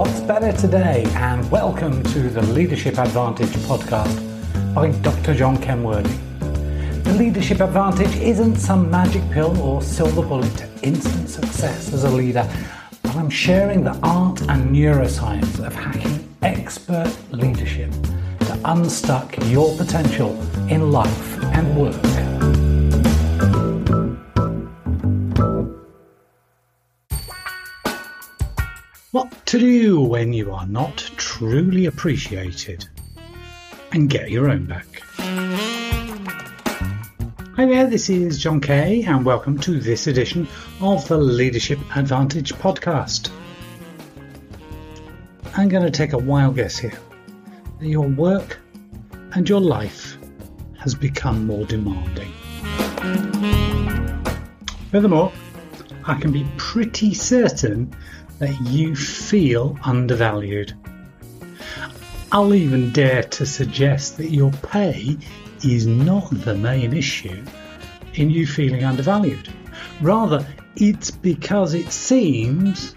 What's better today? And welcome to the Leadership Advantage podcast by Dr. John Kenworthy. The Leadership Advantage isn't some magic pill or silver bullet to instant success as a leader, but I'm sharing the art and neuroscience of hacking expert leadership to unstuck your potential in life and work. What to do when you are not truly appreciated and get your own back. Hi there, this is John Kay, and welcome to this edition of the Leadership Advantage podcast. I'm going to take a wild guess here that your work and your life has become more demanding. Furthermore, I can be pretty certain that you feel undervalued. I'll even dare to suggest that your pay is not the main issue in you feeling undervalued. Rather, it's because it seems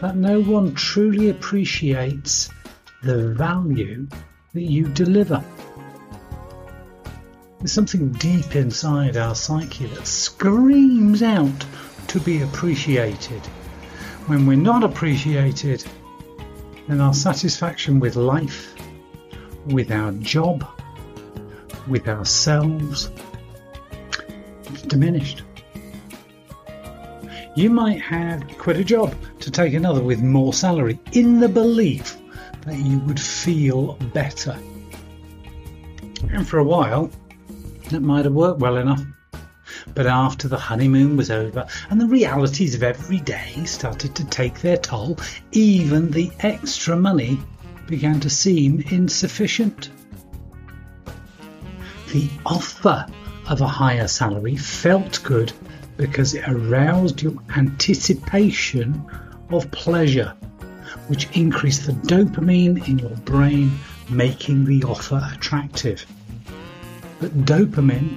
that no one truly appreciates the value that you deliver. There's something deep inside our psyche that screams out to be appreciated when we're not appreciated, then our satisfaction with life, with our job, with ourselves, is diminished. You might have quit a job to take another with more salary in the belief that you would feel better. And for a while, that might have worked well enough. But after the honeymoon was over and the realities of every day started to take their toll, even the extra money began to seem insufficient. The offer of a higher salary felt good because it aroused your anticipation of pleasure, which increased the dopamine in your brain, making the offer attractive. But dopamine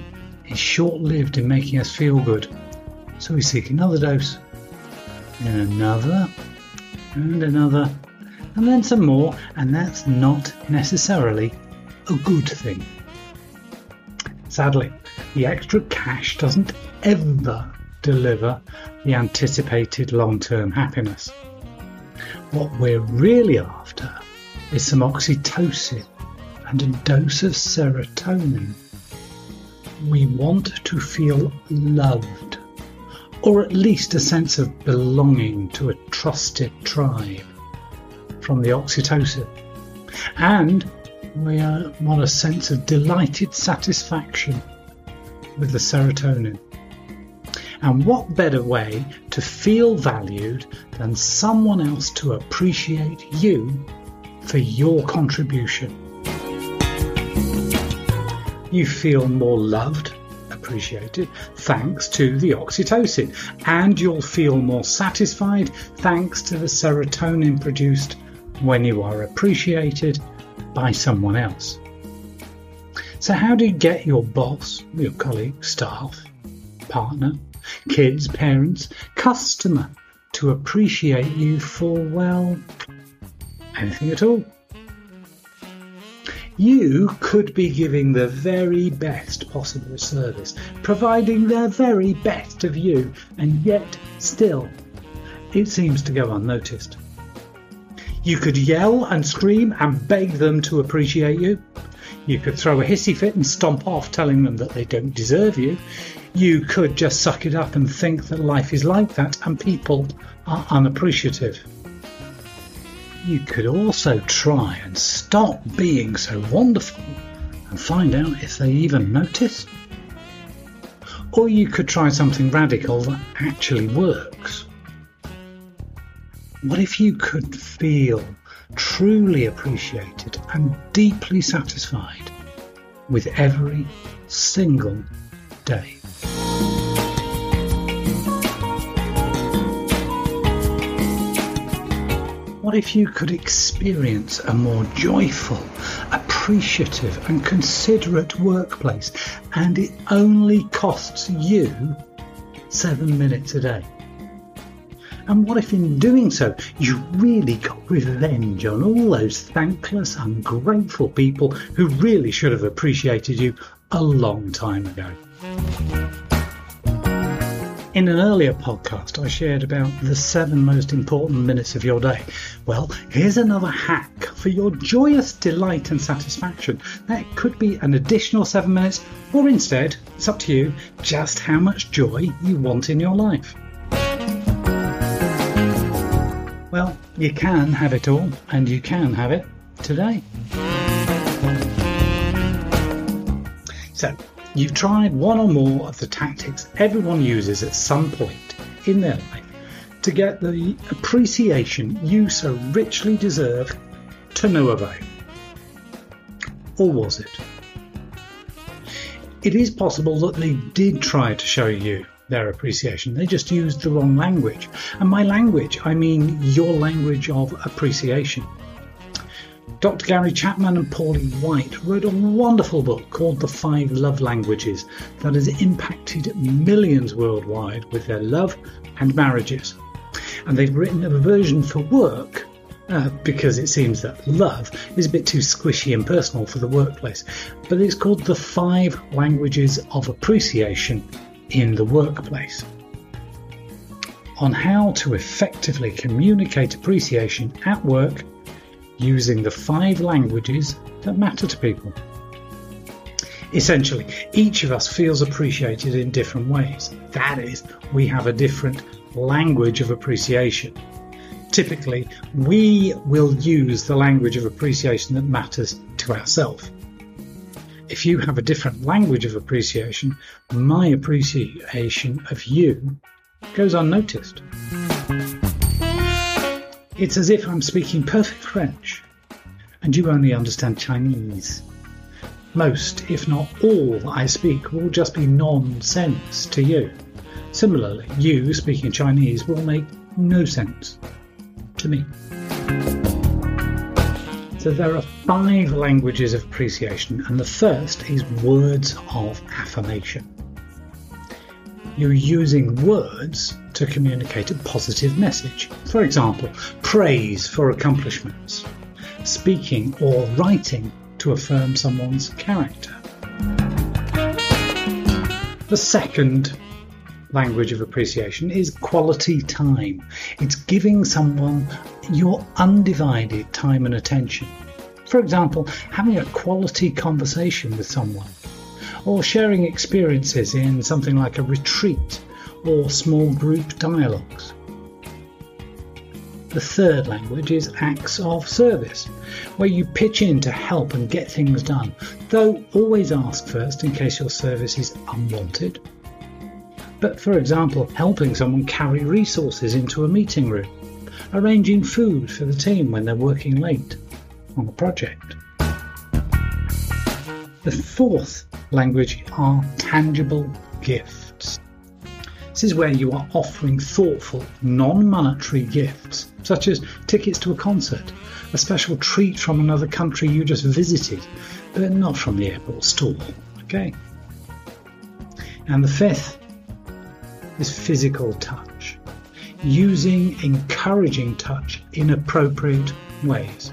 is short lived in making us feel good. So we seek another dose, and another, and another, and then some more, and that's not necessarily a good thing. Sadly, the extra cash doesn't ever deliver the anticipated long term happiness. What we're really after is some oxytocin and a dose of serotonin we want to feel loved, or at least a sense of belonging to a trusted tribe from the oxytocin. And we want a sense of delighted satisfaction with the serotonin. And what better way to feel valued than someone else to appreciate you for your contribution? You feel more loved, appreciated, thanks to the oxytocin, and you'll feel more satisfied thanks to the serotonin produced when you are appreciated by someone else. So, how do you get your boss, your colleague, staff, partner, kids, parents, customer to appreciate you for, well, anything at all? You could be giving the very best possible service, providing the very best of you, and yet still it seems to go unnoticed. You could yell and scream and beg them to appreciate you. You could throw a hissy fit and stomp off, telling them that they don't deserve you. You could just suck it up and think that life is like that and people are unappreciative you could also try and stop being so wonderful and find out if they even notice. Or you could try something radical that actually works. What if you could feel truly appreciated and deeply satisfied with every single day? What if you could experience a more joyful, appreciative, and considerate workplace and it only costs you seven minutes a day? And what if in doing so you really got revenge on all those thankless, ungrateful people who really should have appreciated you a long time ago? In an earlier podcast, I shared about the seven most important minutes of your day. Well, here's another hack for your joyous delight and satisfaction. That could be an additional seven minutes, or instead, it's up to you just how much joy you want in your life. Well, you can have it all, and you can have it today. So, You've tried one or more of the tactics everyone uses at some point in their life to get the appreciation you so richly deserve to no avail. Or was it? It is possible that they did try to show you their appreciation. They just used the wrong language. And by language, I mean your language of appreciation. Dr. Gary Chapman and Pauline White wrote a wonderful book called The Five Love Languages that has impacted millions worldwide with their love and marriages. And they've written a version for work uh, because it seems that love is a bit too squishy and personal for the workplace. But it's called The Five Languages of Appreciation in the Workplace. On how to effectively communicate appreciation at work using the five languages that matter to people. Essentially, each of us feels appreciated in different ways. That is, we have a different language of appreciation. Typically, we will use the language of appreciation that matters to ourselves. If you have a different language of appreciation, my appreciation of you goes unnoticed. It's as if I'm speaking perfect French and you only understand Chinese. Most, if not all, I speak will just be nonsense to you. Similarly, you speaking Chinese will make no sense to me. So there are five languages of appreciation, and the first is words of affirmation. You're using words to communicate a positive message. For example, praise for accomplishments, speaking or writing to affirm someone's character. The second language of appreciation is quality time. It's giving someone your undivided time and attention. For example, having a quality conversation with someone, or sharing experiences in something like a retreat or small group dialogues. The third language is acts of service, where you pitch in to help and get things done, though always ask first in case your service is unwanted. But for example, helping someone carry resources into a meeting room, arranging food for the team when they're working late on a project. The fourth language are tangible gifts. This is where you are offering thoughtful, non monetary gifts, such as tickets to a concert, a special treat from another country you just visited, but not from the airport stall. Okay? And the fifth is physical touch, using encouraging touch in appropriate ways.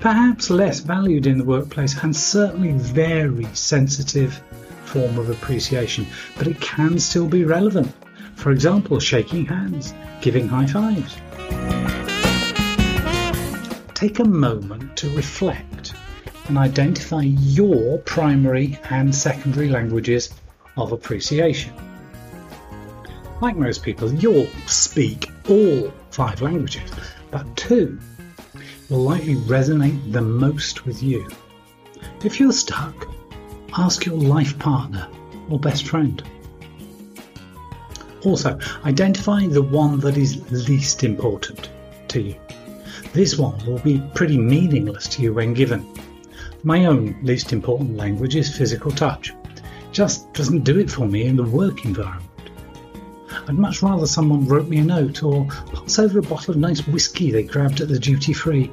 Perhaps less valued in the workplace and certainly very sensitive form of appreciation, but it can still be relevant. For example, shaking hands, giving high fives. Take a moment to reflect and identify your primary and secondary languages of appreciation. Like most people, you'll speak all five languages, but two will likely resonate the most with you. If you're stuck, ask your life partner or best friend. Also, identify the one that is least important to you. This one will be pretty meaningless to you when given. My own least important language is physical touch. Just doesn't do it for me in the work environment. I'd much rather someone wrote me a note or pass over a bottle of nice whiskey they grabbed at the duty free.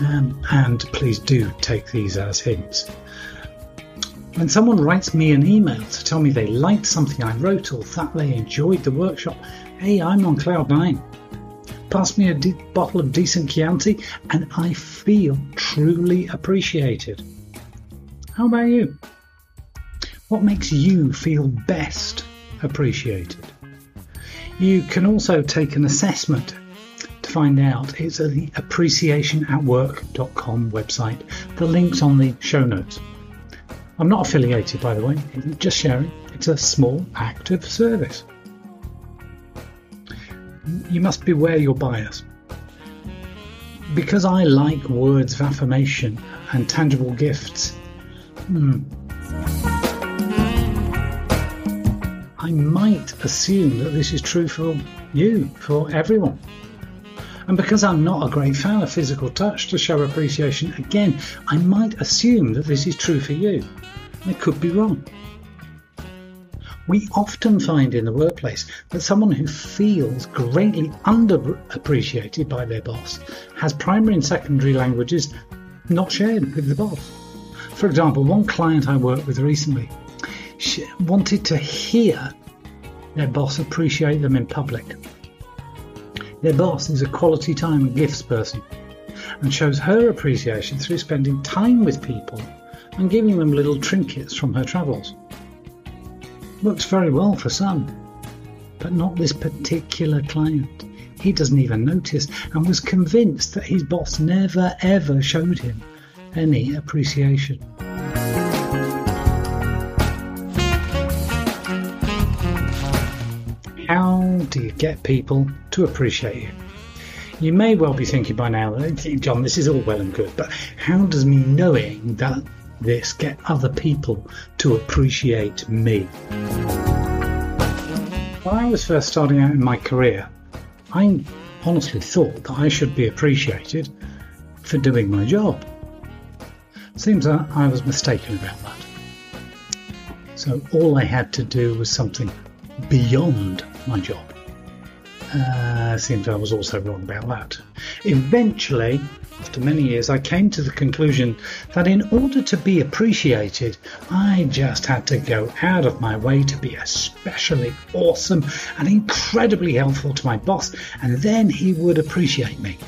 Um, and please do take these as hints. When someone writes me an email to tell me they liked something I wrote or that they enjoyed the workshop, hey, I'm on cloud nine. pass me a bottle of decent Chianti and I feel truly appreciated. How about you? What makes you feel best appreciated? You can also take an assessment to find out. It's at the appreciationatwork.com website. The link's on the show notes. I'm not affiliated, by the way, just sharing. It's a small act of service. You must beware your bias. Because I like words of affirmation and tangible gifts, hmm, I might assume that this is true for you, for everyone. And because I'm not a great fan of physical touch to show appreciation, again, I might assume that this is true for you. I could be wrong. We often find in the workplace that someone who feels greatly underappreciated by their boss has primary and secondary languages not shared with the boss. For example, one client I worked with recently wanted to hear their boss appreciate them in public. Their boss is a quality time and gifts person and shows her appreciation through spending time with people and giving them little trinkets from her travels. Works very well for some, but not this particular client. He doesn't even notice and was convinced that his boss never ever showed him any appreciation. Do you get people to appreciate you? You may well be thinking by now, John, this is all well and good, but how does me knowing that this get other people to appreciate me? When I was first starting out in my career, I honestly thought that I should be appreciated for doing my job. Seems that I was mistaken about that. So all I had to do was something beyond my job. Uh, seems I was also wrong about that. Eventually, after many years, I came to the conclusion that in order to be appreciated, I just had to go out of my way to be especially awesome and incredibly helpful to my boss, and then he would appreciate me.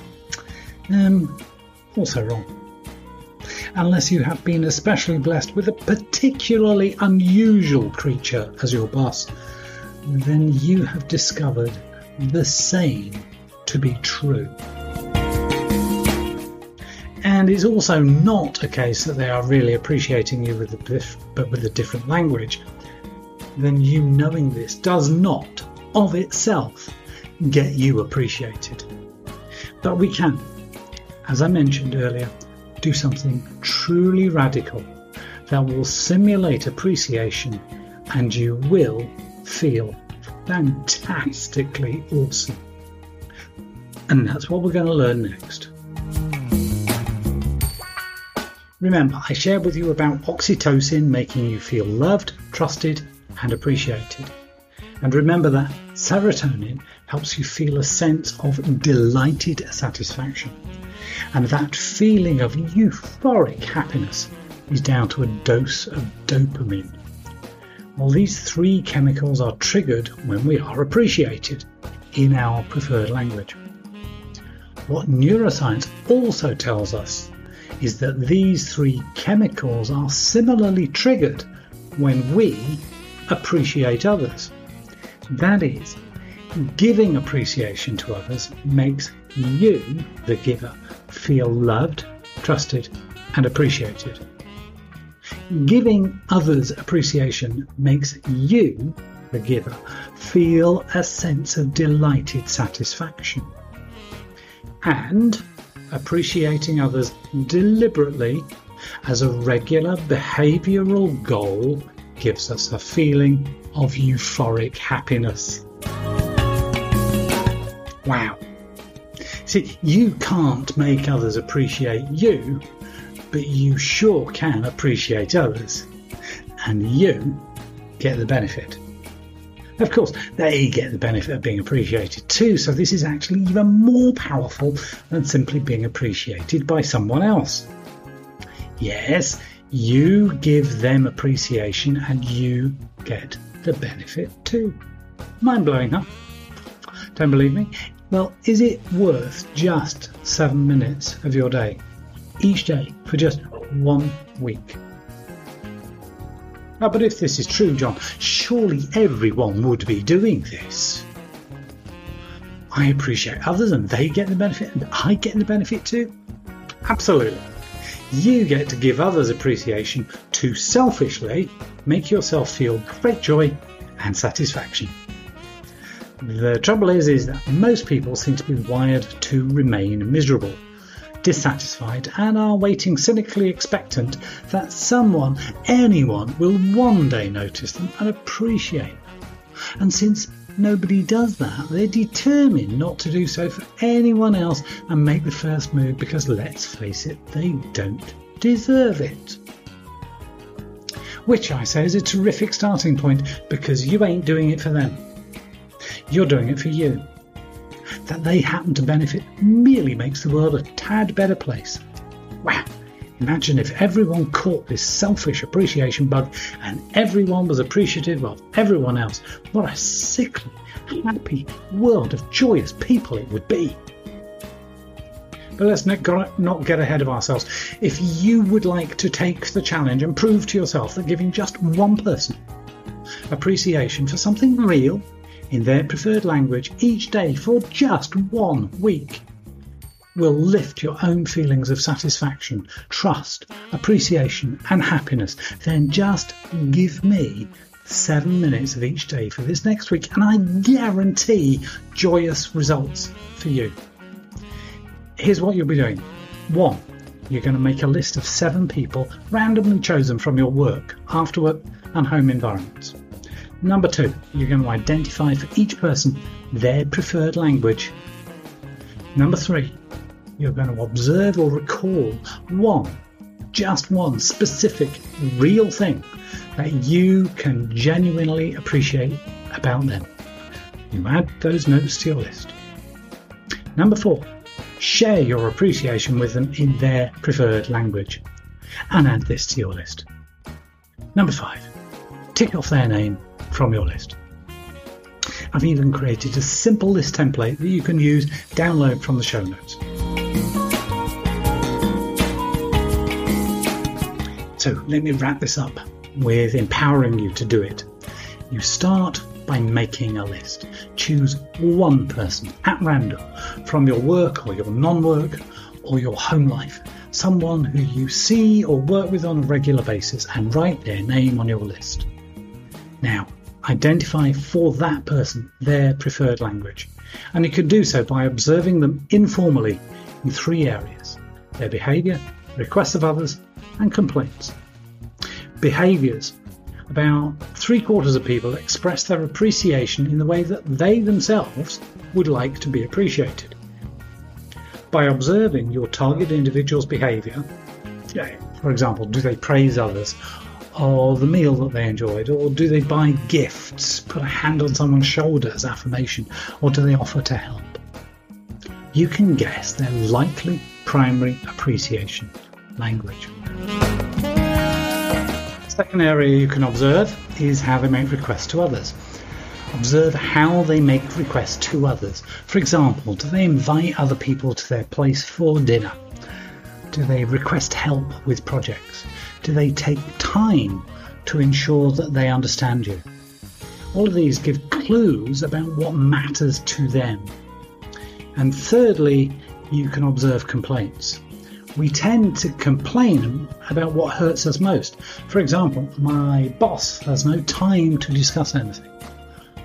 Um, also wrong. Unless you have been especially blessed with a particularly unusual creature as your boss, then you have discovered the same to be true. And it's also not a case that they are really appreciating you with a but with a different language. Then you knowing this does not, of itself, get you appreciated. But we can, as I mentioned earlier, do something truly radical that will simulate appreciation and you will feel fantastically awesome. And that's what we're going to learn next. Remember, I shared with you about oxytocin making you feel loved, trusted, and appreciated. And remember that serotonin helps you feel a sense of delighted satisfaction. And that feeling of euphoric happiness is down to a dose of dopamine well, these three chemicals are triggered when we are appreciated in our preferred language. What neuroscience also tells us is that these three chemicals are similarly triggered when we appreciate others. That is, giving appreciation to others makes you, the giver, feel loved, trusted, and appreciated. Giving others appreciation makes you, the giver, feel a sense of delighted satisfaction. And appreciating others deliberately as a regular behavioural goal gives us a feeling of euphoric happiness. Wow. See, you can't make others appreciate you but you sure can appreciate others, and you get the benefit. Of course, they get the benefit of being appreciated too, so this is actually even more powerful than simply being appreciated by someone else. Yes, you give them appreciation and you get the benefit too. Mind blowing, huh? Don't believe me? Well, is it worth just seven minutes of your day each day for just one week? But if this is true, John, surely everyone would be doing this. I appreciate others and they get the benefit and I get the benefit too. Absolutely. You get to give others appreciation to selfishly make yourself feel great joy and satisfaction. The trouble is, is that most people seem to be wired to remain miserable dissatisfied and are waiting cynically expectant that someone, anyone, will one day notice them and appreciate them. And since nobody does that, they're determined not to do so for anyone else and make the first move because let's face it, they don't deserve it. Which I say is a terrific starting point because you ain't doing it for them. You're doing it for you that they happen to benefit merely makes the world a tad better place. Wow! Imagine if everyone caught this selfish appreciation bug and everyone was appreciative of everyone else. What a sickly, happy world of joyous people it would be. But let's not get ahead of ourselves. If you would like to take the challenge and prove to yourself that giving just one person appreciation for something real in their preferred language each day for just one week will lift your own feelings of satisfaction, trust, appreciation, and happiness, then just give me seven minutes of each day for this next week, and I guarantee joyous results for you. Here's what you'll be doing one, you're going to make a list of seven people randomly chosen from your work, after work, and home environments. Number two, you're going to identify for each person their preferred language. Number three, you're going to observe or recall one, just one specific, real thing that you can genuinely appreciate about them. You add those notes to your list. Number four, share your appreciation with them in their preferred language and add this to your list. Number five, tick off their name from your list. I've even created a simple list template that you can use, download from the show notes. So let me wrap this up with empowering you to do it. You start by making a list. Choose one person at random from your work or your non work or your home life, someone who you see or work with on a regular basis, and write their name on your list. Now, identify for that person their preferred language. And you can do so by observing them informally in three areas their behaviour, requests of others, and complaints. Behaviours. About three quarters of people express their appreciation in the way that they themselves would like to be appreciated. By observing your target individual's behaviour, for example, do they praise others or the meal that they enjoyed, or do they buy gifts, put a hand on someone's shoulder as affirmation, or do they offer to help? You can guess their likely primary appreciation language. Second area you can observe is how they make requests to others. Observe how they make requests to others. For example, do they invite other people to their place for dinner? Do they request help with projects? Do they take time to ensure that they understand you? All of these give clues about what matters to them. And thirdly, you can observe complaints. We tend to complain about what hurts us most. For example, my boss has no time to discuss anything.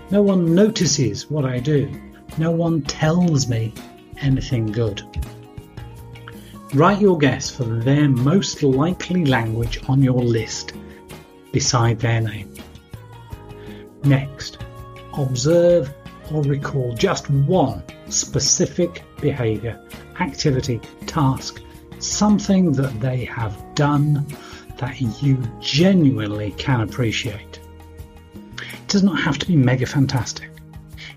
No one notices what I do. No one tells me anything good. Write your guess for their most likely language on your list beside their name. Next, observe or recall just one specific behavior, activity, task, something that they have done that you genuinely can appreciate. It does not have to be mega fantastic.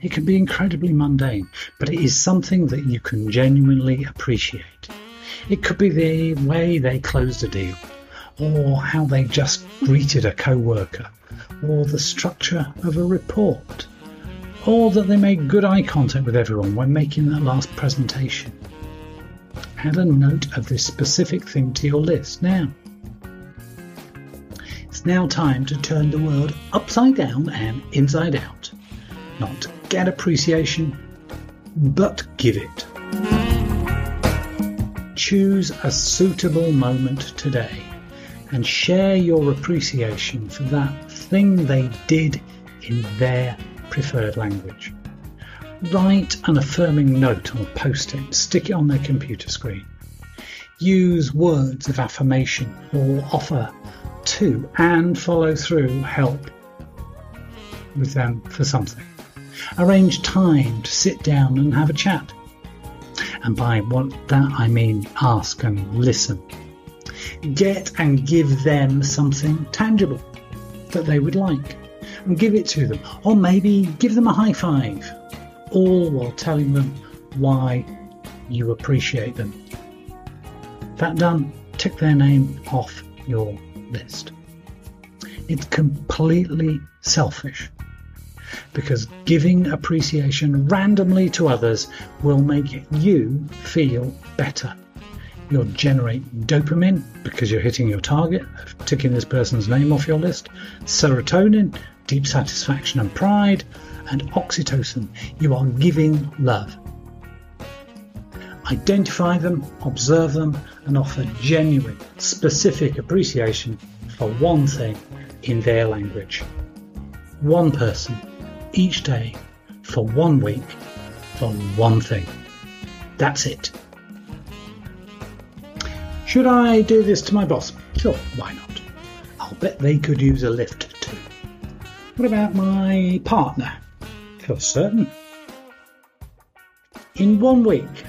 It can be incredibly mundane, but it is something that you can genuinely appreciate. It could be the way they closed a deal, or how they just greeted a co worker, or the structure of a report, or that they made good eye contact with everyone when making that last presentation. Add a note of this specific thing to your list now. It's now time to turn the world upside down and inside out. Not get appreciation, but give it. Choose a suitable moment today and share your appreciation for that thing they did in their preferred language. Write an affirming note a post it, stick it on their computer screen. Use words of affirmation or offer to and follow through help with them for something. Arrange time to sit down and have a chat. And by what that I mean ask and listen. Get and give them something tangible that they would like and give it to them. Or maybe give them a high five, all while telling them why you appreciate them. That done, tick their name off your list. It's completely selfish because giving appreciation randomly to others will make you feel better. You'll generate dopamine because you're hitting your target of ticking this person's name off your list, serotonin deep satisfaction and pride, and oxytocin. You are giving love. Identify them, observe them, and offer genuine, specific appreciation for one thing in their language. One person, each day, for one week, for one thing. That's it. Should I do this to my boss? Sure, why not? I'll bet they could use a lift too. what about my partner? For certain. In one week,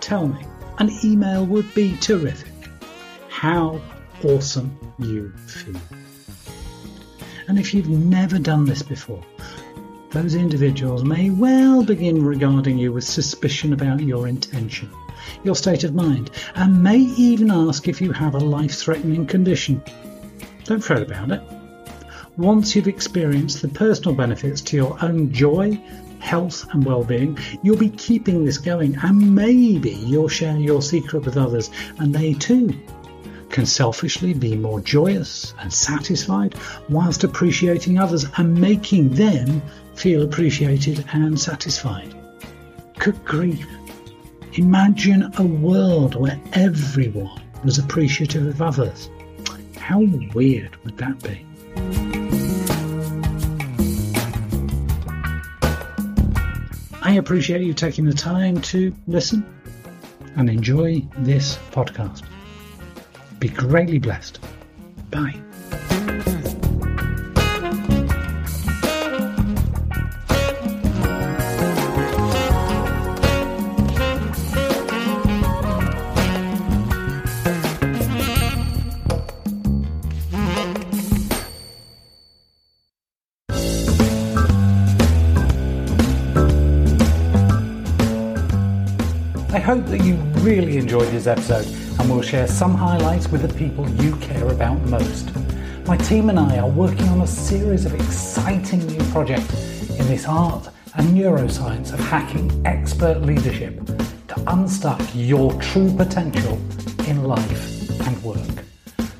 tell me, an email would be terrific. How awesome you feel. And if you've never done this before, those individuals may well begin regarding you with suspicion about your intention, your state of mind, and may even ask if you have a life threatening condition. Don't fret about it once you've experienced the personal benefits to your own joy, health, and well being, you'll be keeping this going, and maybe you'll share your secret with others, and they too can selfishly be more joyous and satisfied whilst appreciating others and making them feel appreciated and satisfied. Good grief. Imagine a world where everyone was appreciative of others. How weird would that be? I appreciate you taking the time to listen and enjoy this podcast. Be greatly blessed. Bye. I hope that you really enjoyed this episode and we'll share some highlights with the people you care about most. My team and I are working on a series of exciting new projects in this art and neuroscience of hacking expert leadership to unstuck your true potential in life and work.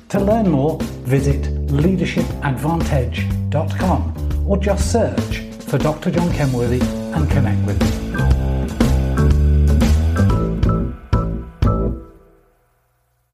To learn more, visit leadershipadvantage.com or just search for Dr. John Kenworthy and connect with me.